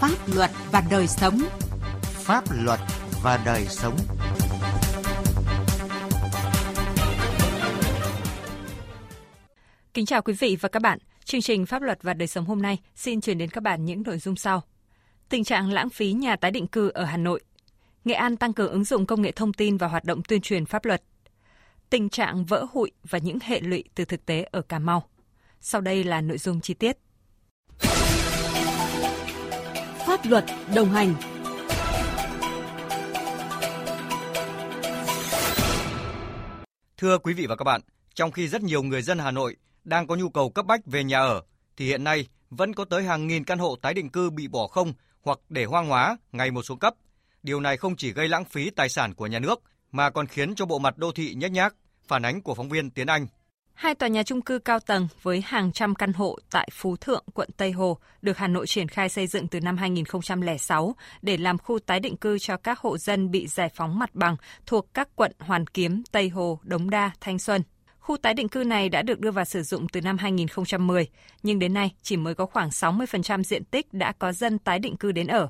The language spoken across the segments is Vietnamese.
Pháp luật và đời sống. Pháp luật và đời sống. Kính chào quý vị và các bạn. Chương trình Pháp luật và đời sống hôm nay xin truyền đến các bạn những nội dung sau. Tình trạng lãng phí nhà tái định cư ở Hà Nội. Nghệ An tăng cường ứng dụng công nghệ thông tin và hoạt động tuyên truyền pháp luật. Tình trạng vỡ hụi và những hệ lụy từ thực tế ở Cà Mau. Sau đây là nội dung chi tiết. Pháp luật đồng hành. Thưa quý vị và các bạn, trong khi rất nhiều người dân Hà Nội đang có nhu cầu cấp bách về nhà ở, thì hiện nay vẫn có tới hàng nghìn căn hộ tái định cư bị bỏ không hoặc để hoang hóa ngày một xuống cấp. Điều này không chỉ gây lãng phí tài sản của nhà nước mà còn khiến cho bộ mặt đô thị nhếch nhác, phản ánh của phóng viên Tiến Anh. Hai tòa nhà trung cư cao tầng với hàng trăm căn hộ tại Phú Thượng, quận Tây Hồ được Hà Nội triển khai xây dựng từ năm 2006 để làm khu tái định cư cho các hộ dân bị giải phóng mặt bằng thuộc các quận Hoàn Kiếm, Tây Hồ, Đống Đa, Thanh Xuân. Khu tái định cư này đã được đưa vào sử dụng từ năm 2010, nhưng đến nay chỉ mới có khoảng 60% diện tích đã có dân tái định cư đến ở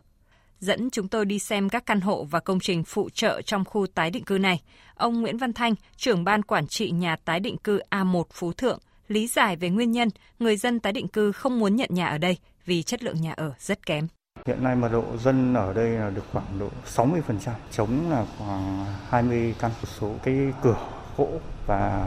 dẫn chúng tôi đi xem các căn hộ và công trình phụ trợ trong khu tái định cư này. Ông Nguyễn Văn Thanh, trưởng ban quản trị nhà tái định cư A1 Phú Thượng, lý giải về nguyên nhân người dân tái định cư không muốn nhận nhà ở đây vì chất lượng nhà ở rất kém. Hiện nay mật độ dân ở đây là được khoảng độ 60%, chống là khoảng 20 căn số cái cửa gỗ và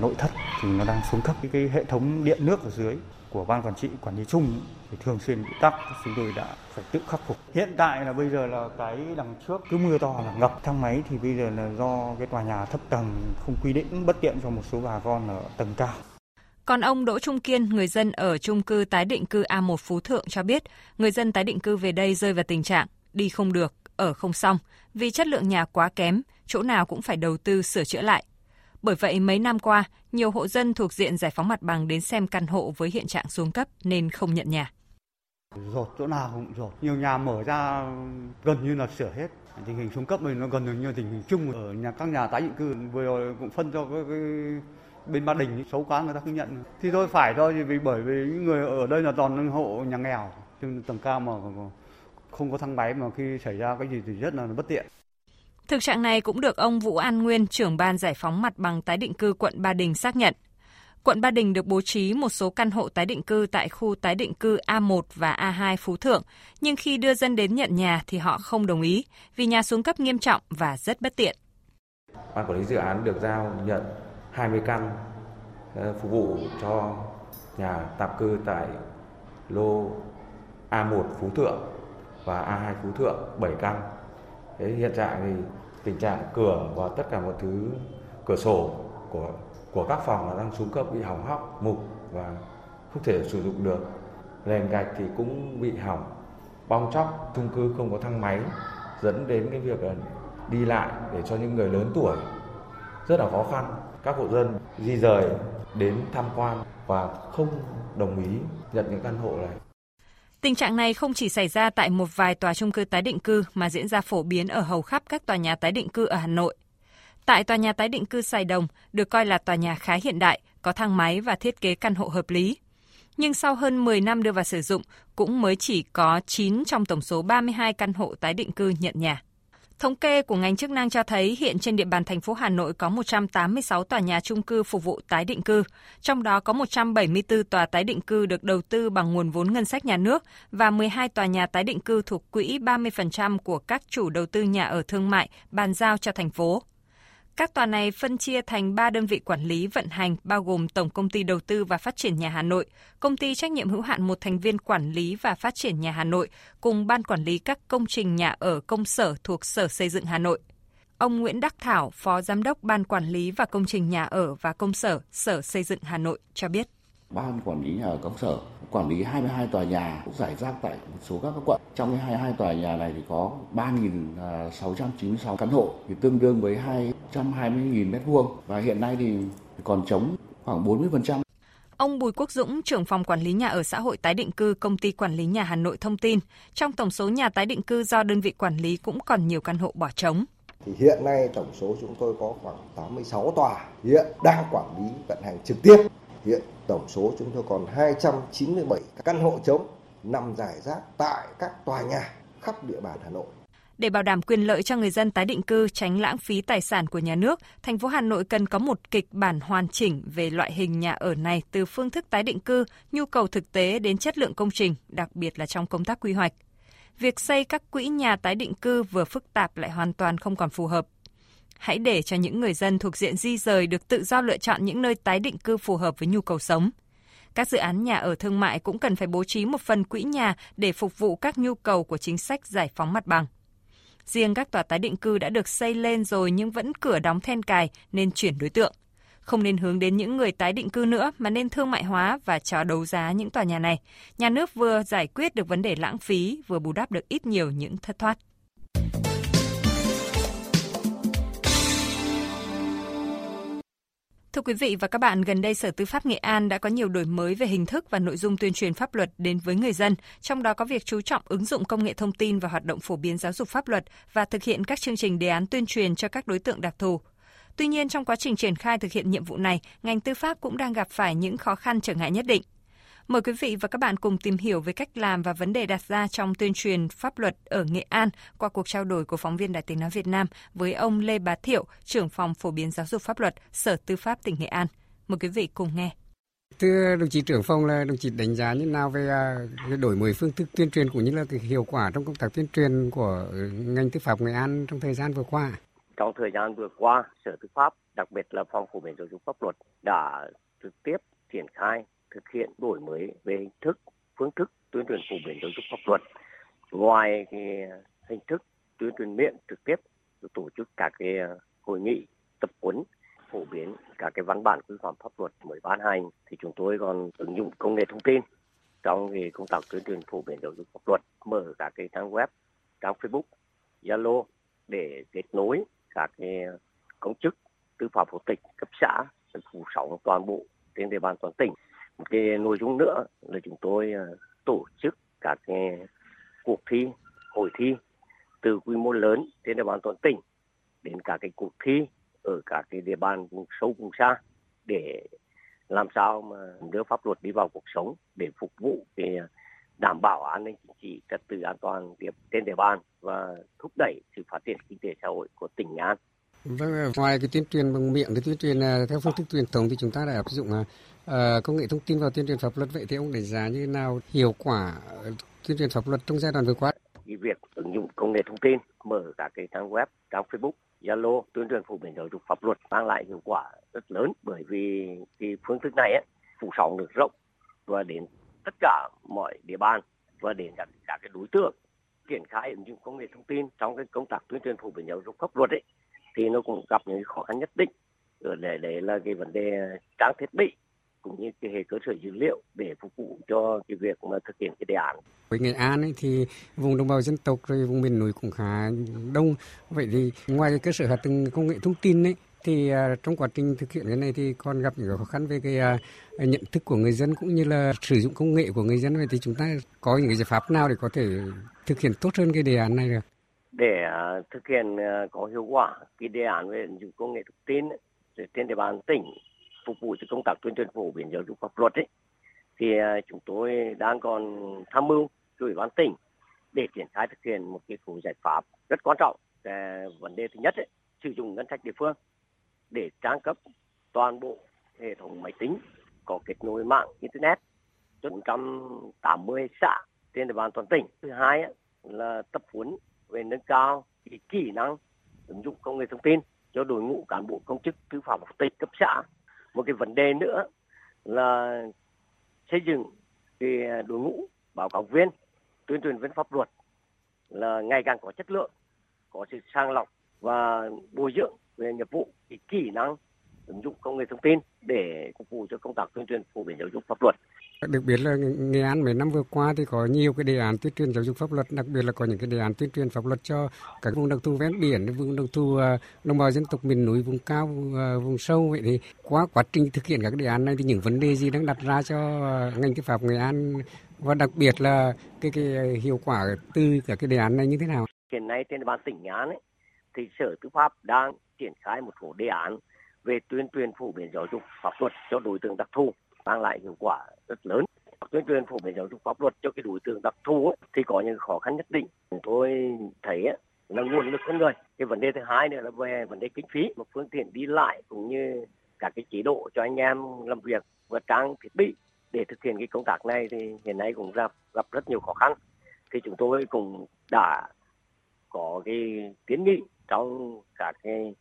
nội thất thì nó đang xuống cấp cái, cái hệ thống điện nước ở dưới của ban quản trị quản lý chung thì thường xuyên bị tắc. Chúng tôi đã phải tự khắc phục. Hiện tại là bây giờ là cái đằng trước cứ mưa to là ngập. Thang máy thì bây giờ là do cái tòa nhà thấp tầng không quy định bất tiện cho một số bà con ở tầng cao. Còn ông Đỗ Trung Kiên, người dân ở trung cư tái định cư A1 Phú Thượng cho biết, người dân tái định cư về đây rơi vào tình trạng đi không được, ở không xong. Vì chất lượng nhà quá kém, chỗ nào cũng phải đầu tư sửa chữa lại. Bởi vậy, mấy năm qua, nhiều hộ dân thuộc diện giải phóng mặt bằng đến xem căn hộ với hiện trạng xuống cấp nên không nhận nhà. Rột chỗ nào cũng rột. Nhiều nhà mở ra gần như là sửa hết. Tình hình xuống cấp mình nó gần như tình hình chung ở nhà các nhà tái định cư vừa rồi cũng phân cho cái, cái bên Ba Đình xấu quá người ta không nhận. Thì thôi phải thôi vì bởi vì những người ở đây là toàn hộ nhà nghèo, tầng cao mà không có thang máy mà khi xảy ra cái gì thì rất là bất tiện. Thực trạng này cũng được ông Vũ An Nguyên, trưởng ban giải phóng mặt bằng tái định cư quận Ba Đình xác nhận. Quận Ba Đình được bố trí một số căn hộ tái định cư tại khu tái định cư A1 và A2 Phú Thượng, nhưng khi đưa dân đến nhận nhà thì họ không đồng ý vì nhà xuống cấp nghiêm trọng và rất bất tiện. Ban quản lý dự án được giao nhận 20 căn ờ, phục vụ cho nhà tạm cư tại lô A1 Phú Thượng và A2 Phú Thượng 7 căn Thế hiện trạng thì tình trạng cửa và tất cả mọi thứ, cửa sổ của của các phòng là đang xuống cấp, bị hỏng hóc, mục và không thể sử dụng được. Nền gạch thì cũng bị hỏng, bong chóc, chung cư không có thang máy, dẫn đến cái việc đi lại để cho những người lớn tuổi rất là khó khăn. Các hộ dân di rời đến tham quan và không đồng ý nhận những căn hộ này. Tình trạng này không chỉ xảy ra tại một vài tòa trung cư tái định cư mà diễn ra phổ biến ở hầu khắp các tòa nhà tái định cư ở Hà Nội. Tại tòa nhà tái định cư Sài Đồng được coi là tòa nhà khá hiện đại, có thang máy và thiết kế căn hộ hợp lý. Nhưng sau hơn 10 năm đưa vào sử dụng, cũng mới chỉ có 9 trong tổng số 32 căn hộ tái định cư nhận nhà. Thống kê của ngành chức năng cho thấy hiện trên địa bàn thành phố Hà Nội có 186 tòa nhà trung cư phục vụ tái định cư, trong đó có 174 tòa tái định cư được đầu tư bằng nguồn vốn ngân sách nhà nước và 12 tòa nhà tái định cư thuộc quỹ 30% của các chủ đầu tư nhà ở thương mại bàn giao cho thành phố. Các tòa này phân chia thành 3 đơn vị quản lý vận hành bao gồm Tổng công ty Đầu tư và Phát triển nhà Hà Nội, Công ty trách nhiệm hữu hạn một thành viên quản lý và phát triển nhà Hà Nội cùng ban quản lý các công trình nhà ở công sở thuộc Sở Xây dựng Hà Nội. Ông Nguyễn Đắc Thảo, Phó Giám đốc Ban Quản lý và Công trình Nhà ở và Công sở Sở Xây dựng Hà Nội cho biết. Ban quản lý nhà ở công sở quản lý 22 tòa nhà cũng giải rác tại một số các quận. Trong cái 22 tòa nhà này thì có 3.696 căn hộ thì tương đương với 220.000 mét vuông và hiện nay thì còn trống khoảng 40%. Ông Bùi Quốc Dũng, trưởng phòng quản lý nhà ở xã hội tái định cư công ty quản lý nhà Hà Nội thông tin, trong tổng số nhà tái định cư do đơn vị quản lý cũng còn nhiều căn hộ bỏ trống. Thì hiện nay tổng số chúng tôi có khoảng 86 tòa hiện đang quản lý vận hành trực tiếp. Hiện tổng số chúng tôi còn 297 căn hộ trống nằm rải rác tại các tòa nhà khắp địa bàn Hà Nội. Để bảo đảm quyền lợi cho người dân tái định cư, tránh lãng phí tài sản của nhà nước, thành phố Hà Nội cần có một kịch bản hoàn chỉnh về loại hình nhà ở này từ phương thức tái định cư, nhu cầu thực tế đến chất lượng công trình, đặc biệt là trong công tác quy hoạch. Việc xây các quỹ nhà tái định cư vừa phức tạp lại hoàn toàn không còn phù hợp. Hãy để cho những người dân thuộc diện di rời được tự do lựa chọn những nơi tái định cư phù hợp với nhu cầu sống. Các dự án nhà ở thương mại cũng cần phải bố trí một phần quỹ nhà để phục vụ các nhu cầu của chính sách giải phóng mặt bằng. Riêng các tòa tái định cư đã được xây lên rồi nhưng vẫn cửa đóng then cài nên chuyển đối tượng. Không nên hướng đến những người tái định cư nữa mà nên thương mại hóa và cho đấu giá những tòa nhà này. Nhà nước vừa giải quyết được vấn đề lãng phí, vừa bù đắp được ít nhiều những thất thoát. Thưa quý vị và các bạn, gần đây Sở Tư pháp Nghệ An đã có nhiều đổi mới về hình thức và nội dung tuyên truyền pháp luật đến với người dân, trong đó có việc chú trọng ứng dụng công nghệ thông tin và hoạt động phổ biến giáo dục pháp luật và thực hiện các chương trình đề án tuyên truyền cho các đối tượng đặc thù. Tuy nhiên, trong quá trình triển khai thực hiện nhiệm vụ này, ngành tư pháp cũng đang gặp phải những khó khăn trở ngại nhất định. Mời quý vị và các bạn cùng tìm hiểu về cách làm và vấn đề đặt ra trong tuyên truyền pháp luật ở Nghệ An qua cuộc trao đổi của phóng viên Đài tiếng nói Việt Nam với ông Lê Bá Thiệu, trưởng phòng phổ biến giáo dục pháp luật, Sở Tư pháp tỉnh Nghệ An. Mời quý vị cùng nghe. Thưa đồng chí trưởng phòng là đồng chí đánh giá như nào về cái đổi mới phương thức tuyên truyền cũng như là cái hiệu quả trong công tác tuyên truyền của ngành tư pháp Nghệ An trong thời gian vừa qua? Trong thời gian vừa qua, Sở Tư pháp, đặc biệt là phòng phổ biến giáo dục pháp luật đã trực tiếp triển khai thực hiện đổi mới về hình thức, phương thức tuyên truyền phổ biến giáo dục pháp luật. Ngoài cái hình thức tuyên truyền miệng trực tiếp tổ chức các cái ờ, hội nghị tập huấn phổ biến các cái văn bản quy phạm pháp luật mới ban hành thì chúng tôi còn ứng dụng công nghệ thông tin trong cái công tác tuyên truyền phổ biến giáo dục pháp luật mở các cái trang web trang Facebook Zalo để kết nối các cái công chức tư pháp hộ tịch cấp xã phủ sóng toàn bộ trên địa bàn toàn tỉnh cái nội dung nữa là chúng tôi à, tổ chức các cái cuộc thi hội thi từ quy mô lớn trên địa bàn toàn tỉnh đến cả cái cuộc thi ở các cái địa bàn vùng sâu vùng xa để làm sao mà đưa pháp luật đi vào cuộc sống để phục vụ cái à, đảm bảo an ninh chính trị trật tự an toàn trên địa bàn và thúc đẩy sự phát triển kinh tế xã hội của tỉnh Nghệ An. Vâng, à, ngoài cái tuyên truyền bằng miệng cái tuyên truyền theo phương thức truyền thống thì chúng ta đã áp dụng Ờ, công nghệ thông tin vào tuyên truyền pháp luật vậy thì ông đánh giá như thế nào hiệu quả ờ, tuyên truyền pháp luật trong giai đoạn vừa qua? Cái việc ứng dụng công nghệ thông tin mở các cái trang web, trang Facebook, Zalo tuyên truyền phổ biến giáo dục pháp luật mang lại hiệu quả rất lớn bởi vì cái phương thức này ấy, phủ sóng được rộng và đến tất cả mọi địa bàn và đến các, các cái đối tượng triển khai ứng dụng công nghệ thông tin trong cái công tác tuyên truyền phổ biến giáo dục pháp luật ấy thì nó cũng gặp những khó khăn nhất định ở để đấy là cái vấn đề trang thiết bị cũng như cái hệ cơ sở dữ liệu để phục vụ cho cái việc mà thực hiện cái đề án. Với Nghệ An ấy thì vùng đồng bào dân tộc rồi vùng miền núi cũng khá đông. Vậy thì ngoài cái cơ sở hạ tầng công nghệ thông tin ấy thì uh, trong quá trình thực hiện cái này thì còn gặp những khó khăn về cái uh, nhận thức của người dân cũng như là sử dụng công nghệ của người dân vậy thì chúng ta có những cái giải pháp nào để có thể thực hiện tốt hơn cái đề án này được? Để uh, thực hiện có hiệu quả cái đề án về ứng dụng công nghệ thông tin trên địa bàn tỉnh phục vụ cho công tác tuyên truyền phổ biến giáo dục pháp luật ấy, thì à, chúng tôi đang còn tham mưu cho ủy ban tỉnh để triển khai thực hiện một cái số giải pháp rất quan trọng. Cái vấn đề thứ nhất ấy, sử dụng ngân sách địa phương để trang cấp toàn bộ hệ thống máy tính có kết nối mạng internet cho 180 xã trên địa bàn toàn tỉnh. Thứ hai ấy, là tập huấn về nâng cao kỹ năng ứng dụng công nghệ thông tin cho đội ngũ cán bộ công chức tư pháp học tịch cấp xã một cái vấn đề nữa là xây dựng cái đội ngũ báo cáo viên, tuyên truyền viên pháp luật là ngày càng có chất lượng, có sự sàng lọc và bồi dưỡng về nghiệp vụ, cái kỹ năng ứng dụng công nghệ thông tin để phục vụ cho công tác tuyên truyền phổ biến giáo dục pháp luật được biết là Nghệ An mấy năm vừa qua thì có nhiều cái đề án tuyên truyền giáo dục pháp luật, đặc biệt là có những cái đề án tuyên truyền pháp luật cho các vùng đặc thù ven biển, vùng đặc thù à, đồng bào dân tộc miền núi, vùng cao, vùng, à, vùng sâu vậy thì qua quá trình thực hiện các đề án này thì những vấn đề gì đang đặt ra cho ngành tư pháp Nghệ An và đặc biệt là cái cái hiệu quả từ các cái đề án này như thế nào? Hiện nay trên địa bàn tỉnh Nghệ An ấy, thì Sở Tư pháp đang triển khai một số đề án về tuyên truyền phổ biến giáo dục pháp luật cho đối tượng đặc thù, mang lại hiệu quả rất lớn. Tuyên truyền phổ biến giáo dục pháp luật cho cái đối tượng đặc thù thì có những khó khăn nhất định. Tôi thấy là nguồn lực con người cái vấn đề thứ hai nữa là về vấn đề kinh phí, một phương tiện đi lại cũng như các cái chế độ cho anh em làm việc và trang thiết bị để thực hiện cái công tác này thì hiện nay cũng gặp gặp rất nhiều khó khăn. Thì chúng tôi cũng đã có cái kiến nghị trong các cái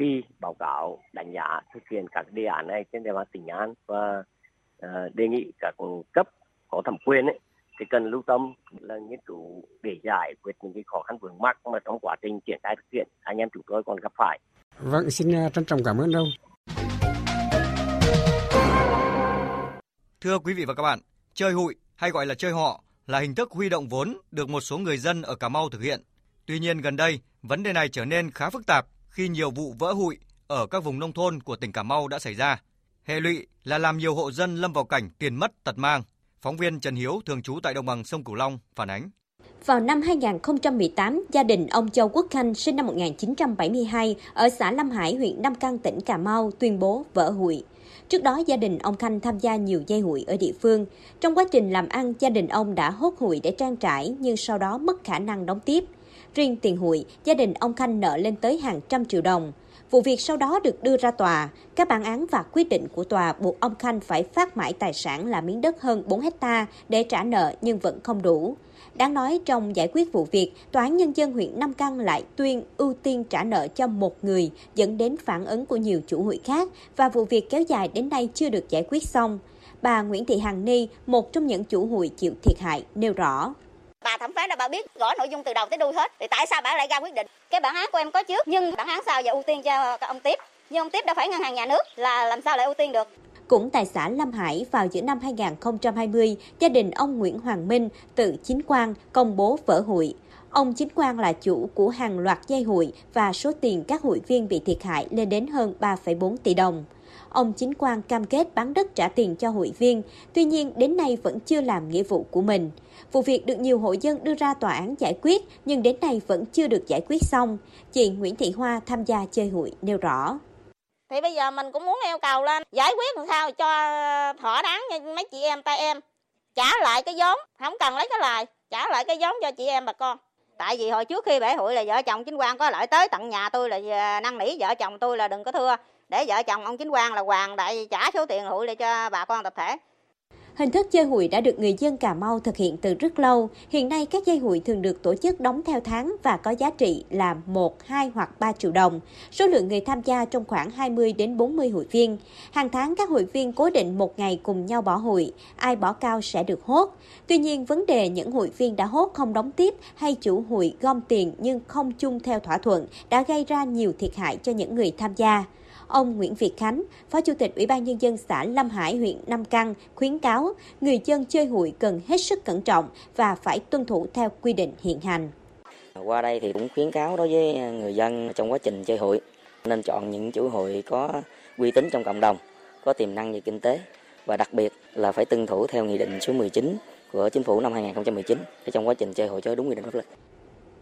kỳ báo cáo đánh giá thực hiện các đề án này trên địa bàn tỉnh An và uh, đề nghị các cấp có thẩm quyền ấy thì cần lưu tâm là nghiên cứu để giải quyết những cái khó khăn vướng mắc mà trong quá trình triển khai thực hiện anh em chúng tôi còn gặp phải. Vâng, xin à, trân trọng cảm ơn ông. Thưa quý vị và các bạn, chơi hụi hay gọi là chơi họ là hình thức huy động vốn được một số người dân ở Cà Mau thực hiện. Tuy nhiên gần đây, vấn đề này trở nên khá phức tạp khi nhiều vụ vỡ hụi ở các vùng nông thôn của tỉnh Cà Mau đã xảy ra. Hệ lụy là làm nhiều hộ dân lâm vào cảnh tiền mất tật mang. Phóng viên Trần Hiếu thường trú tại đồng bằng sông Cửu Long phản ánh. Vào năm 2018, gia đình ông Châu Quốc Khanh sinh năm 1972 ở xã Lâm Hải, huyện Nam Căn, tỉnh Cà Mau tuyên bố vỡ hụi. Trước đó, gia đình ông Khanh tham gia nhiều dây hụi ở địa phương. Trong quá trình làm ăn, gia đình ông đã hốt hụi để trang trải, nhưng sau đó mất khả năng đóng tiếp. Riêng tiền hụi, gia đình ông Khanh nợ lên tới hàng trăm triệu đồng. Vụ việc sau đó được đưa ra tòa. Các bản án và quyết định của tòa buộc ông Khanh phải phát mãi tài sản là miếng đất hơn 4 hecta để trả nợ nhưng vẫn không đủ. Đáng nói trong giải quyết vụ việc, Tòa án Nhân dân huyện Nam Căn lại tuyên ưu tiên trả nợ cho một người dẫn đến phản ứng của nhiều chủ hụi khác và vụ việc kéo dài đến nay chưa được giải quyết xong. Bà Nguyễn Thị Hằng Ni, một trong những chủ hụi chịu thiệt hại, nêu rõ. Bà thẩm phán là bà biết gõ nội dung từ đầu tới đuôi hết. Thì tại sao bà lại ra quyết định? Cái bản án của em có trước, nhưng bản án sao giờ ưu tiên cho ông tiếp? Nhưng ông tiếp đâu phải ngân hàng nhà nước là làm sao lại ưu tiên được? Cũng tại xã Lâm Hải vào giữa năm 2020, gia đình ông Nguyễn Hoàng Minh tự chính quan công bố vỡ hụi. Ông chính quan là chủ của hàng loạt dây hụi và số tiền các hụi viên bị thiệt hại lên đến hơn 3,4 tỷ đồng. Ông chính quan cam kết bán đất trả tiền cho hội viên, tuy nhiên đến nay vẫn chưa làm nghĩa vụ của mình. Vụ việc được nhiều hộ dân đưa ra tòa án giải quyết, nhưng đến nay vẫn chưa được giải quyết xong. Chị Nguyễn Thị Hoa tham gia chơi hụi nêu rõ. Thì bây giờ mình cũng muốn yêu cầu lên giải quyết làm sao cho thỏa đáng như mấy chị em tay em. Trả lại cái vốn, không cần lấy cái lời, trả lại cái vốn cho chị em bà con. Tại vì hồi trước khi bể hụi là vợ chồng chính quan có lại tới tận nhà tôi là à, năn nỉ vợ chồng tôi là đừng có thưa. Để vợ chồng ông chính quan là hoàng đại trả số tiền hụi lại cho bà con tập thể. Hình thức chơi hụi đã được người dân Cà Mau thực hiện từ rất lâu. Hiện nay các dây hụi thường được tổ chức đóng theo tháng và có giá trị là 1, 2 hoặc 3 triệu đồng. Số lượng người tham gia trong khoảng 20 đến 40 hụi viên. Hàng tháng các hụi viên cố định một ngày cùng nhau bỏ hụi, ai bỏ cao sẽ được hốt. Tuy nhiên vấn đề những hụi viên đã hốt không đóng tiếp hay chủ hụi gom tiền nhưng không chung theo thỏa thuận đã gây ra nhiều thiệt hại cho những người tham gia. Ông Nguyễn Việt Khánh, Phó Chủ tịch Ủy ban Nhân dân xã Lâm Hải, huyện Nam Căn, khuyến cáo người dân chơi hụi cần hết sức cẩn trọng và phải tuân thủ theo quy định hiện hành. Qua đây thì cũng khuyến cáo đối với người dân trong quá trình chơi hụi nên chọn những chủ hụi có uy tín trong cộng đồng, có tiềm năng về kinh tế và đặc biệt là phải tuân thủ theo nghị định số 19 của chính phủ năm 2019 để trong quá trình chơi hụi cho đúng quy định pháp luật.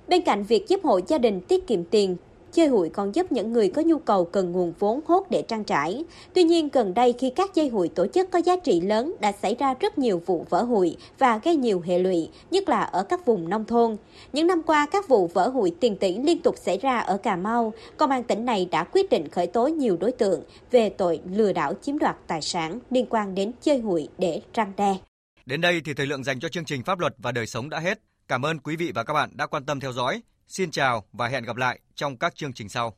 Bên cạnh việc giúp hộ gia đình tiết kiệm tiền, Chơi hụi còn giúp những người có nhu cầu cần nguồn vốn hốt để trang trải. Tuy nhiên, gần đây khi các dây hụi tổ chức có giá trị lớn đã xảy ra rất nhiều vụ vỡ hụi và gây nhiều hệ lụy, nhất là ở các vùng nông thôn. Những năm qua, các vụ vỡ hụi tiền tỷ liên tục xảy ra ở Cà Mau. Công an tỉnh này đã quyết định khởi tố nhiều đối tượng về tội lừa đảo chiếm đoạt tài sản liên quan đến chơi hụi để răng đe. Đến đây thì thời lượng dành cho chương trình Pháp luật và đời sống đã hết. Cảm ơn quý vị và các bạn đã quan tâm theo dõi. Xin chào và hẹn gặp lại trong các chương trình sau.